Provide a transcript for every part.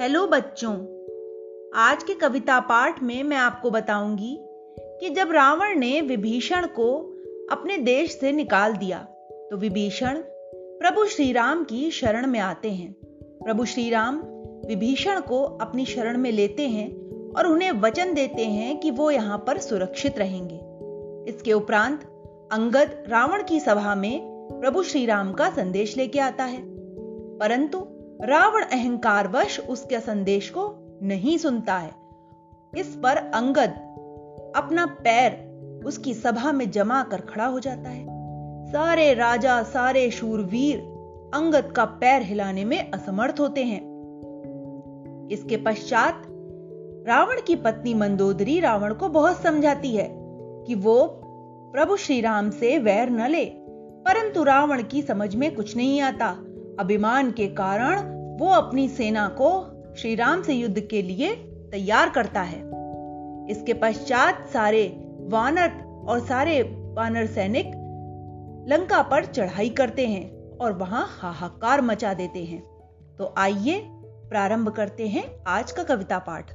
Hello बच्चों, आज के कविता पाठ में मैं आपको बताऊँगी कि जब रावण ने विभीषण को अपने देश से निकाल दिया तो विभीषण प्रभु श्री राम की शरण में आते हैं। प्रभु श्री राम विभीषण को अपनी शरण में लेते हैं और उन्हें वचन देते हैं कि वो यहाँ पर सुरक्षित रहेंगे। इसके उपरांत अंगद रावण की सभा में प्रभु श्री राम का संदेश लेके आता है। परंतु रावण अहंकारवश उसके संदेश को नहीं सुनता है। इस पर अंगद अपना पैर उसकी सभा में जमा कर खड़ा हो जाता है। सारे राजा, सारे शूरवीर अंगद का पैर हिलाने में असमर्थ होते हैं। इसके पश्चात रावण की पत्नी मंदोदरी रावण को बहुत समझाती है कि वो प्रभु श्री राम से वैर न ले, परंतु रावण की समझ में कुछ नहीं आता। अभिमान के कारण वो अपनी सेना को श्री राम से युद्ध के लिए तैयार करता है। इसके पश्चात सारे वानर और सारे वानर सैनिक लंका पर चढ़ाई करते हैं और वहाँ हाहाकार मचा देते हैं। तो आइए प्रारंभ करते हैं आज का कविता पाठ।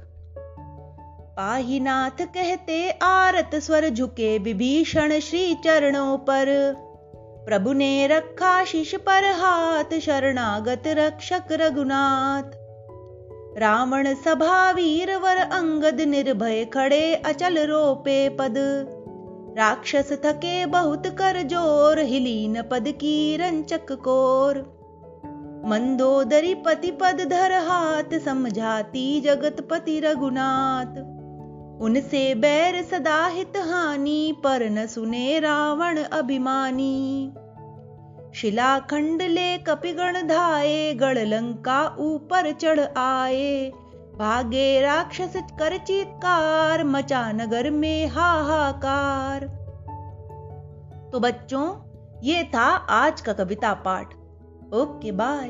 पाहीनाथ कहते आरत स्वर झुके विभीषण श्री चरणों पर। प्रभु ने रखा शीश पर हाथ शरणागत रक्षक रघुनाथ। रावण सभा वीर वर अंगद निर्भय खड़े अचल रोपे पद। राक्षस थके बहुत कर ज़ोर हिली न पद की रंचक कोर। मंदोदरी पति पद धर हाथ, समझाती जगत पति रघुनाथ। उनसे बैर सदा हित हानि, पर न सुने रावण अभिमानी। शिलाखंड ले कपिगण धाये गढ़ लंका ऊपर चढ़ आए भागे राक्षस कर चित्कार, मचा नगर में हाहाकार। तो बच्चों, ये था आज का कविता पाठ। Okay, bye.